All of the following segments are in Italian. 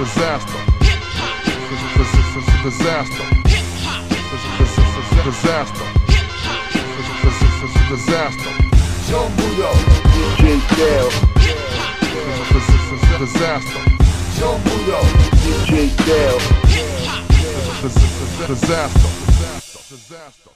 disaster. Disaster. Disaster. Disaster. Joe Budo, DJ Dale, Disaster. Joe Budo, DJ Dale. Disaster. Disaster. Disaster.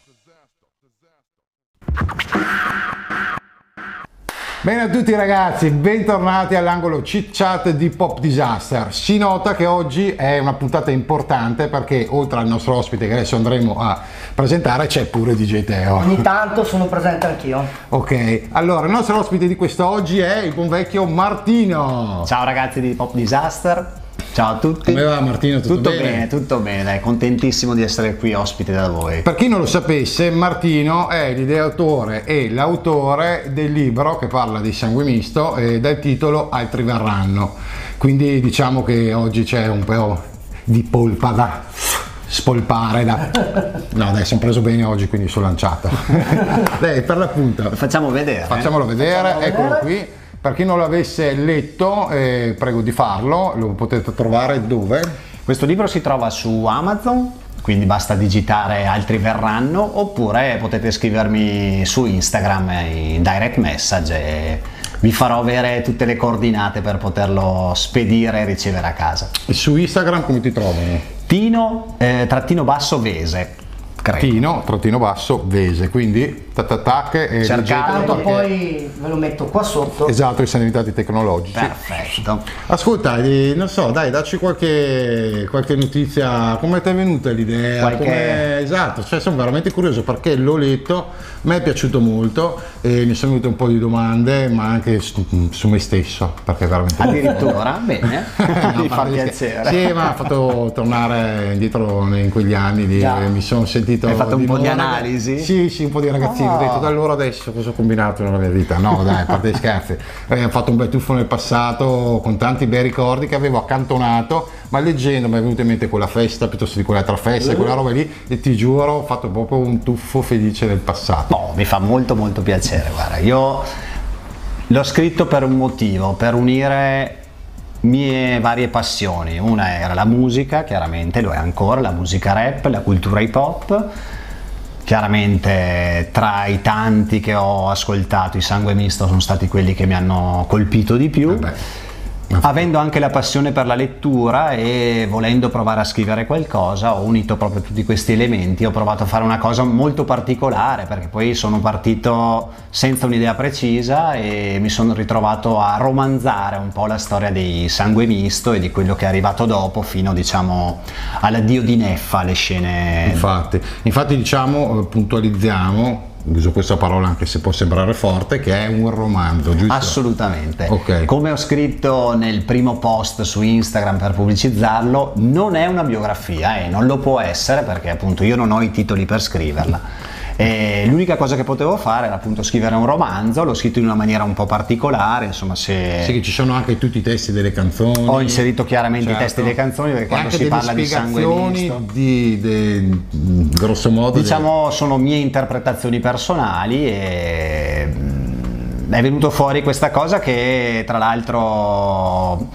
Bene a tutti ragazzi, bentornati all'angolo chit chat di Pop Disaster. Si nota che oggi è una puntata importante perché oltre al nostro ospite che adesso andremo a presentare c'è pure DJ Teo. Ogni tanto sono presente anch'io. Ok, allora il nostro ospite di quest'oggi è il buon vecchio Martino. Ciao ragazzi di Pop Disaster, ciao a tutti. Come va Martino? Tutto, Tutto bene? bene, tutto bene, dai, contentissimo di essere qui ospite da voi. Per chi non lo sapesse, Martino è l'ideatore e l'autore del libro che parla di sangue misto eh, dal titolo Altri verranno. Quindi diciamo che oggi c'è un po' di polpa da spolpare. Da... No, dai, sono preso bene oggi, quindi sono lanciato. dai, per l'appunto, facciamo vedere. eh? facciamolo vedere, Facciamolo eccolo vedere. qui. Per chi non l'avesse letto, eh, prego di farlo, lo potete trovare dove? Questo libro si trova su Amazon, quindi basta digitare altri verranno, oppure potete scrivermi su Instagram in direct message e vi farò avere tutte le coordinate per poterlo spedire e ricevere a casa. E su Instagram come ti trovano? Tino eh, trattino basso Vese, credo. Tino, trattino basso, Vese, quindi tac e leggete Tanto poi ve lo metto qua sotto. Esatto, i sanitati tecnologici. Perfetto. Ascolta, eh, non so, dai, dacci qualche, qualche notizia, come ti è venuta l'idea? Qualche- Esatto, cioè sono veramente curioso perché l'ho letto, mi è piaciuto molto e mi sono venute un po' di domande, ma anche su, su me stesso, perché è veramente Addirittura, bene, No, mi fa piacere. Sì, ma ha fatto tornare indietro in quegli anni, di- mi sono sentito... Hai fatto un po' di analisi? Sì, sì, un po' di ragazzini, ho detto da allora adesso cosa ho combinato nella mia vita? No, dai, a parte gli scherzi, Eh, ho fatto un bel tuffo nel passato con tanti bei ricordi che avevo accantonato, ma leggendo mi è venuta in mente quella festa piuttosto di quell'altra festa, quella roba lì, e ti giuro, ho fatto proprio un tuffo felice nel passato. No, mi fa molto molto piacere, guarda, io l'ho scritto per un motivo, per unire mie varie passioni. Una era la musica, chiaramente lo è ancora, la musica rap, la cultura hip hop. Chiaramente tra i tanti che ho ascoltato, i sangue misto sono stati quelli che mi hanno colpito di più. Vabbè. Avendo anche la passione per la lettura e volendo provare a scrivere qualcosa, ho unito proprio tutti questi elementi, ho provato a fare una cosa molto particolare perché poi sono partito senza un'idea precisa e mi sono ritrovato a romanzare un po' la storia dei sangue misto e di quello che è arrivato dopo fino diciamo all'addio di Neffa, alle scene. Infatti, infatti diciamo, eh, puntualizziamo, uso questa parola anche se può sembrare forte, che è un romanzo, giusto? Assolutamente. Ok. Come ho scritto nel primo post su Instagram per pubblicizzarlo, non è una biografia e non lo può essere perché appunto io non ho i titoli per scriverla. E l'unica cosa che potevo fare era appunto scrivere un romanzo, l'ho scritto in una maniera un po' particolare, insomma se... Sì, che ci sono anche tutti i testi delle canzoni. Ho inserito chiaramente i Certo. testi delle canzoni perché E quando si delle parla di sangue misto... di, de- grosso modo Diciamo sono mie interpretazioni personali e mm, è venuto fuori questa cosa che tra l'altro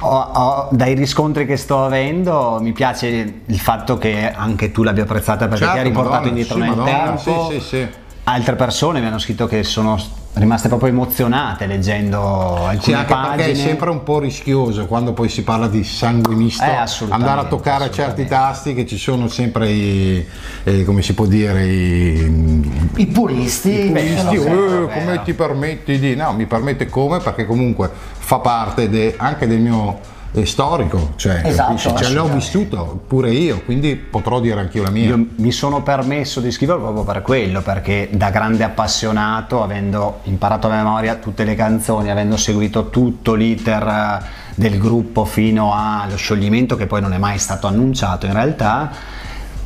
ho- ho- dai riscontri che sto avendo mi piace il fatto che anche tu l'abbia apprezzata perché Certo, ti ha riportato Madonna, indietro sì, nel Madonna, tempo sì, sì, sì. altre persone mi hanno scritto che sono rimaste proprio emozionate leggendo alcune Sì, anche pagine perché è sempre un po' rischioso quando poi si parla di sangue misto Eh, andare a toccare certi tasti che ci sono sempre i, eh, come si può dire, i, I puristi. i puristi, eh, "Eh, vero, come ti permetti di... No, mi permette come perché comunque fa parte de- anche del mio eh, storico, cioè, Esatto? Cioè, l'ho vissuto pure io, quindi potrò dire anch'io la mia. Io mi sono permesso di scriverlo proprio per quello, perché da grande appassionato, avendo imparato a memoria tutte le canzoni, avendo seguito tutto l'iter eh, del gruppo fino allo scioglimento, che poi non è mai stato annunciato in realtà,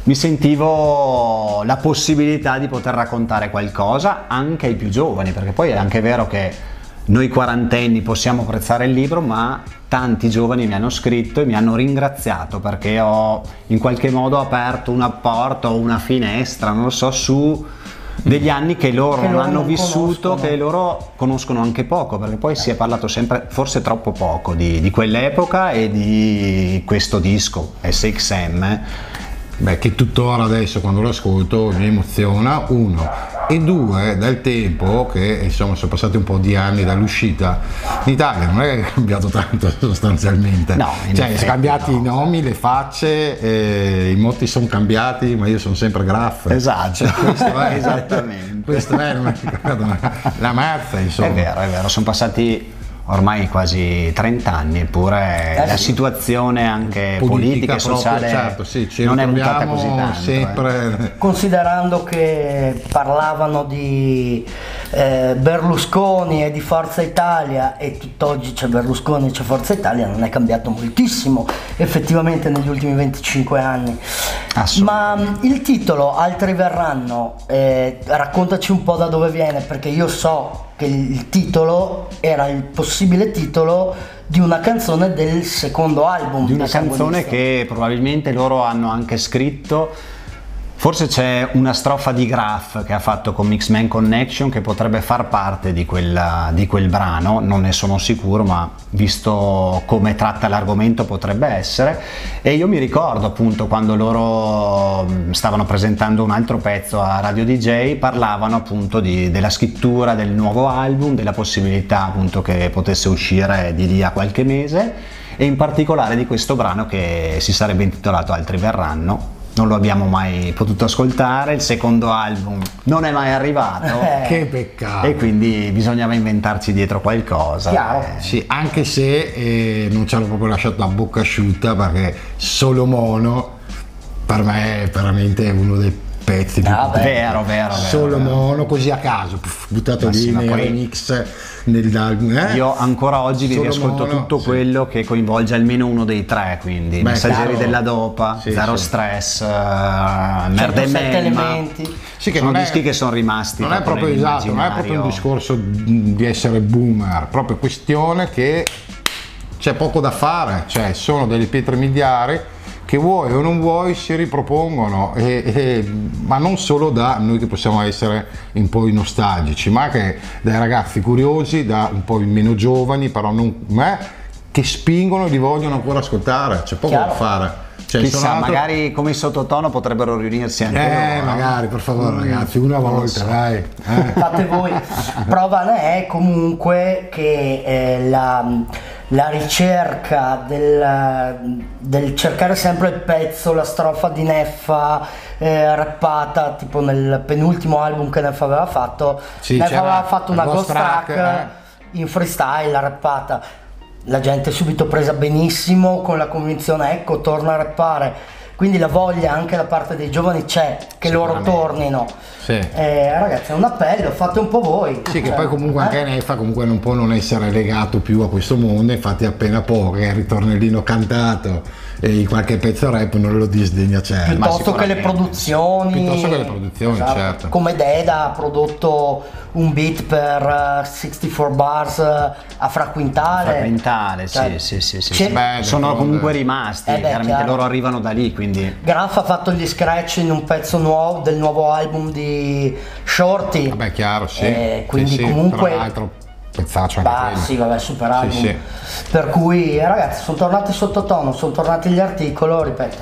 mi sentivo la possibilità di poter raccontare qualcosa anche ai più giovani, perché poi è anche vero che noi quarantenni possiamo apprezzare il libro, ma tanti giovani mi hanno scritto e mi hanno ringraziato perché ho in qualche modo aperto una porta o una finestra, non lo so, su degli anni che loro Che non loro hanno non vissuto, conoscono. che loro conoscono anche poco, perché poi si è parlato sempre, forse troppo poco, di, di quell'epoca e di questo disco, SXM. Eh. Beh, che tuttora adesso quando lo ascolto mi emoziona, uno. E due, dal tempo che insomma sono passati un po' di anni dall'uscita, in Italia non è cambiato tanto sostanzialmente. No, cioè, effetti sono cambiati no. i nomi, le facce, eh, i motti sono cambiati, ma io sono sempre graff. Esatto, Questo è, esattamente. Questo è, non è la mazza, insomma. È vero, è vero, sono passati ormai quasi 30 anni, eppure Eh la sì. situazione anche politica, e sociale certo, sì, ci non è mutata così tanto. eh. sempre Considerando che parlavano di eh, Berlusconi e di Forza Italia e tutt'oggi c'è Berlusconi e c'è Forza Italia, non è cambiato moltissimo effettivamente negli ultimi 25 anni. Ma mh, il titolo Altri verranno, eh, raccontaci un po' da dove viene perché io so che il titolo era il possibile titolo di una canzone del secondo album. di una canzone che probabilmente loro hanno anche scritto. Forse c'è una strofa di Graf che ha fatto con Mixman Connection che potrebbe far parte di, quella- di quel brano, non ne sono sicuro, ma visto come tratta l'argomento potrebbe essere. E io mi ricordo appunto quando loro mh, stavano presentando un altro pezzo a Radio DJ, parlavano appunto di- della scrittura del nuovo album, della possibilità appunto che potesse uscire di lì a qualche mese e in particolare di questo brano che si sarebbe intitolato Altri verranno. Non lo abbiamo mai potuto ascoltare, il secondo album non è mai arrivato Eh. Che peccato. e quindi bisognava inventarci dietro qualcosa. Chiaro. Eh, Sì, anche se eh, non ci hanno proprio lasciato la bocca asciutta perché solo mono per me è veramente uno dei pezzi più Ah. Vero, vero, vero. Solo vero. mono così a caso, puff, buttato Ma lì sì, nei poi- remix nell'album. eh? Io ancora oggi riascolto mono, tutto sì. quello che coinvolge almeno uno dei tre, quindi Beh, Messaggeri della Dopa, Sì, Zero sì. Stress, uh, Merda e 107 Melma. elementi. Sì, che sono non è- dischi che sono rimasti. Non è proprio esatto, non è proprio un discorso di di essere boomer, proprio questione che c'è poco da fare, cioè sono delle pietre miliari che vuoi o non vuoi si ripropongono, e- e- ma non solo da noi che possiamo essere un po' i nostalgici, ma che dai ragazzi curiosi, da un po' i meno giovani, però non me, che spingono e li vogliono ancora ascoltare, c'è poco Chiaro. da fare. Cioè, Chissà, andato- magari come in sottotono potrebbero riunirsi anche Eh, loro. magari, per favore ragazzi, una volta, dai. eh. fate voi. Prova è comunque che eh, la, la ricerca del, del cercare sempre il pezzo, la strofa di Neffa eh, rappata, tipo nel penultimo album che Neffa aveva fatto, Sì, Neffa aveva fatto una ghost track, track, in freestyle, rappata. La gente è subito presa benissimo con la convinzione, ecco, torna a rappare. Quindi la voglia anche da parte dei giovani c'è, che loro tornino. Sì. Eh, ragazzi, è un appello, fate un po' voi. Sì, che Cioè, poi comunque eh? anche Neffa comunque non può non essere legato più a questo mondo, infatti appena poco che il ritornellino cantato e in qualche pezzo rap non lo disdegna certo. Piuttosto che le produzioni Piuttosto che le produzioni, certo. come Deda ha prodotto un beat per eh, 64 bars eh, a Fraquintale Fraquintale, sì, Cioè, sì, sì, sì, sì. Beh, Sono comunque rimasti, Eh beh, chiaramente chiaro. loro arrivano da lì, quindi Graff ha fatto gli scratch in un pezzo nuovo del nuovo album di Shorty Vabbè, chiaro, sì. Eh, quindi Sì, sì, comunque L'altro pezzaccio anche Bah, quello. sì, vabbè, super album. sì. Per cui, eh, ragazzi, sono tornati sottotono, sono tornati gli articoli, ripeto.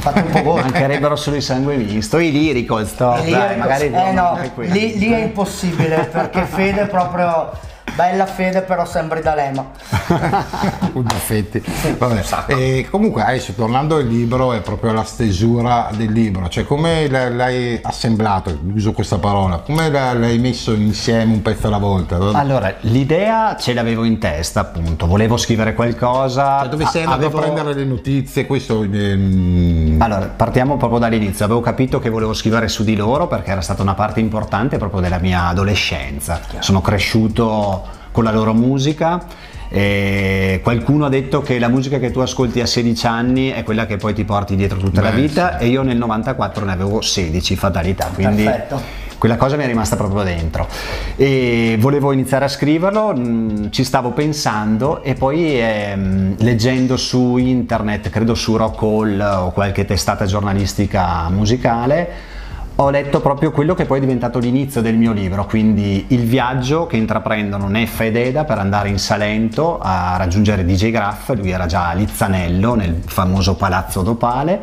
Fate un po' voi. mancherebbero solo i sangue misto, i lirical stop, E lì, dai, magari eh no, lì, lì è impossibile perché Fede proprio bella Fede però sembri D'Alema. con Buffetti. Vabbè. E comunque adesso tornando al libro è proprio la stesura del libro, cioè come l'hai- assemblato, uso questa parola, come l'hai messo insieme un pezzo alla volta? Allora, l'idea ce l'avevo in testa, appunto, volevo scrivere qualcosa. Cioè, dove sei andato avevo- a prendere le notizie? Questo ehm, Allora, partiamo proprio dall'inizio. Avevo capito che volevo scrivere su di loro perché era stata una parte importante proprio della mia adolescenza. Sono cresciuto con la loro musica. E qualcuno ha detto che la musica che tu ascolti a 16 anni è quella che poi ti porti dietro tutta la Beh, vita e io nel 94 ne avevo 16, fatalità, quindi Perfetto. Quella cosa mi è rimasta proprio dentro. E volevo iniziare a scriverlo, mh, ci stavo pensando e poi ehm, leggendo su internet, credo su Rock Hall o qualche testata giornalistica musicale, ho letto proprio quello che poi è diventato l'inizio del mio libro, quindi il viaggio che intraprendono Neffa ed Eda per andare in Salento a raggiungere DJ Graff, lui era già a Lizzanello nel famoso palazzo d'Opale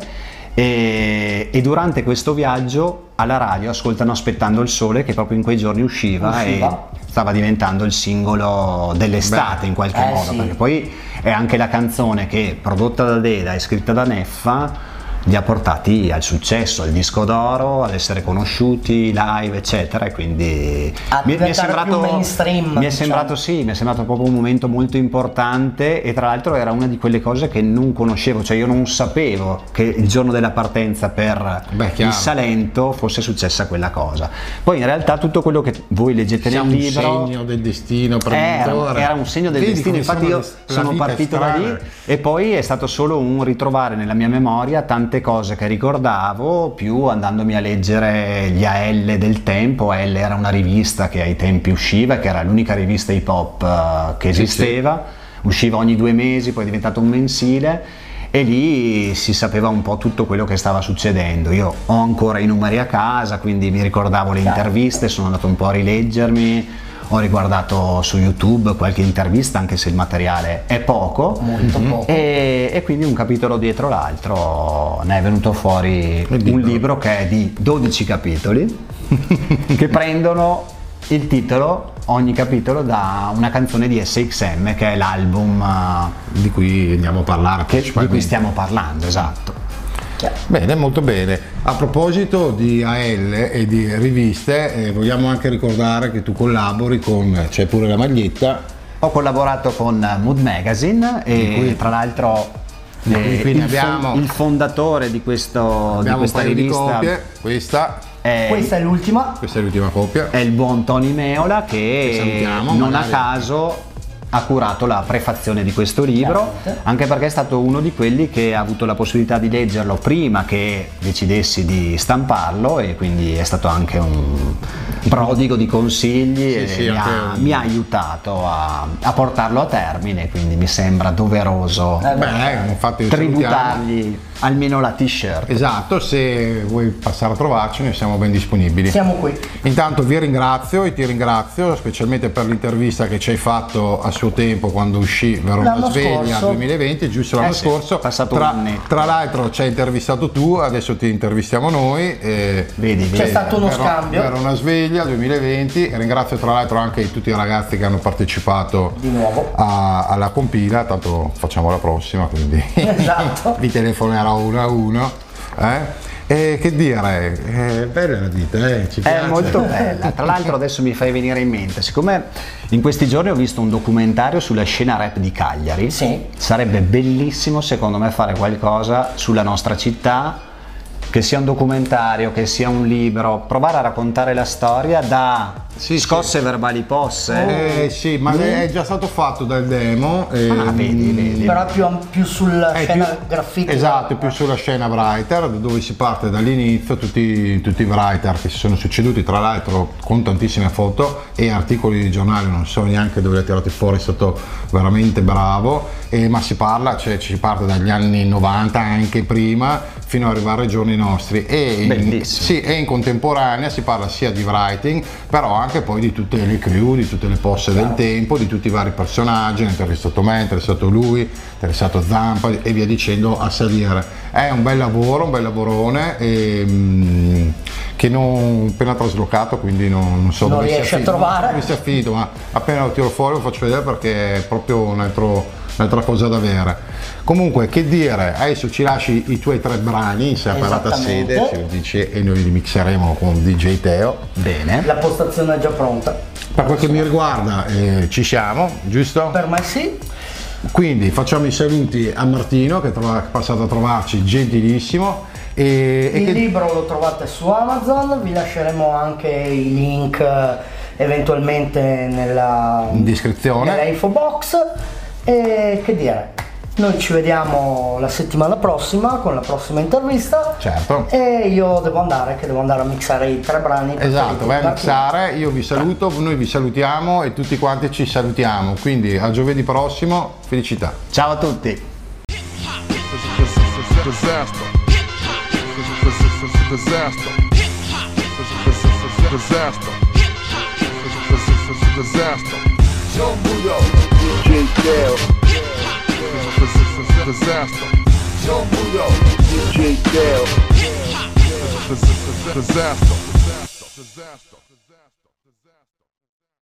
e, e durante questo viaggio alla radio ascoltano Aspettando il sole che proprio in quei giorni usciva, Usciva. e stava diventando il singolo dell'estate Beh, in qualche eh modo, sì. perché poi è anche la canzone che prodotta da Deda e scritta da Neffa li ha portati al successo, al disco d'oro, ad essere conosciuti live, eccetera. E quindi A diventare più mainstream, mi è diciamo. sembrato sì, mi è sembrato proprio un momento molto importante e tra l'altro era una di quelle cose che non conoscevo, cioè io non sapevo che il giorno della partenza per Beh, il Salento fosse successa quella cosa. Poi in realtà tutto quello che voi leggete nel un libro segno del destino era, era un segno del Vedi destino, infatti sono io sono è partito da lì e poi è stato solo un ritrovare nella mia memoria tante cose che ricordavo, più andandomi a leggere gli AL del tempo, AL era una rivista che ai tempi usciva, che era l'unica rivista hip hop eh, che Sì, esisteva, usciva ogni due mesi, poi è diventato un mensile. E lì si sapeva un po' tutto quello che stava succedendo. Io ho ancora i numeri a casa, quindi mi ricordavo le interviste, sono andato un po' a rileggermi, ho riguardato su YouTube qualche intervista, anche se il materiale è poco. Molto poco. E, e quindi un capitolo dietro l'altro ne è venuto fuori un libro. che è di 12 capitoli che prendono il titolo ogni capitolo da una canzone di SXM che è l'album eh, di cui andiamo a parlare che- di cui stiamo parlando, esatto. Bene, molto bene. A proposito di AL e di riviste, eh, vogliamo anche ricordare che tu collabori con, c'è pure la maglietta, Ho collaborato con Mood Magazine e cui- tra l'altro eh, qui ne il, abbiamo- il fondatore di, questo, di questa paio di rivista copie, questa, è, Questa è l'ultima. questa è l'ultima copia. è il buon Tony Meola Che che salutiamo, non a caso ha curato la prefazione di questo libro, Chiaramente. anche perché è stato uno di quelli che ha avuto la possibilità di leggerlo prima che decidessi di stamparlo e quindi è stato anche un prodigo di consigli e sì, mi, ha, un- mi ha aiutato a, a portarlo a termine, quindi mi sembra doveroso Eh, Beh, infatti tributargli almeno la t-shirt. Esatto, se vuoi passare a trovarci noi siamo ben disponibili. Siamo qui. Intanto vi ringrazio e ti ringrazio specialmente per l'intervista che ci hai fatto a suo tempo quando uscì Verona Sveglia scorso. 2020, giusto l'anno Eh scorso. passato tra, tra l'altro ci hai intervistato tu, adesso ti intervistiamo noi. e- Vedi, C'è vedi. stato uno Vero- scambio. Verona Sveglia 2020 e ringrazio tra l'altro anche tutti i ragazzi che hanno partecipato Di nuovo. a- alla compila, tanto facciamo la prossima quindi Esatto. vi telefonerò uno a uno. eh? E che dire, è bella la vita, eh? ci È piace. molto bella. Tra l'altro adesso mi fai venire in mente, siccome in questi giorni ho visto un documentario sulla scena rap di Cagliari, Sì. sarebbe bellissimo secondo me fare qualcosa sulla nostra città, che sia un documentario, che sia un libro, provare a raccontare la storia da Sì, scosse verbali posse. Eh sì, ma è già stato fatto dal demo. Ah, ehm, vedi, vedi. Però più, più sulla È scena più- graffiti. Esatto, più sulla scena writer, dove si parte dall'inizio, tutti, tutti i writer che si sono succeduti, tra l'altro con tantissime foto e articoli di giornale, non so neanche dove li ha tirati fuori, è stato veramente bravo, e- ma si parla, cioè ci si parte dagli anni 90, anche prima, fino ad arrivare ai giorni nostri. E in, sì, e in contemporanea si parla sia di writing, però anche poi di tutte le crew, di tutte le posse del tempo, di tutti i vari personaggi, ne è interessato me, è interessato lui, è interessato Zampa e via dicendo a salire. È un bel lavoro, un bel lavorone e, mm, che non appena traslocato, quindi non, non so Non dove riesci a trovare? dove sia finito, ma appena lo tiro fuori lo faccio vedere perché è proprio un altro- un'altra cosa da avere. Comunque, che dire, adesso ci lasci i tuoi tre brani in separata sede, ce lo dici, e noi li mixeremo con DJ Teo. Bene. La postazione è già pronta. Per quel che mi riguarda eh, ci siamo, giusto? Per me sì. Quindi facciamo i saluti a Martino che è passato a trovarci gentilissimo e, e Il che- libro lo trovate su Amazon, vi lasceremo anche i link eh, eventualmente nella, in descrizione. nella info box. E che dire, noi ci vediamo la settimana prossima con la prossima intervista. Certo. E io devo andare, che devo andare a mixare i tre brani. Esatto, vai a mixare, io vi saluto, noi vi salutiamo e tutti quanti ci salutiamo. Quindi a giovedì prossimo, felicità. Ciao a tutti. Disaster. Disaster. Disaster. Disaster. John Budo, DJ Dale. Disaster. John Budo, DJ Dale. Disaster.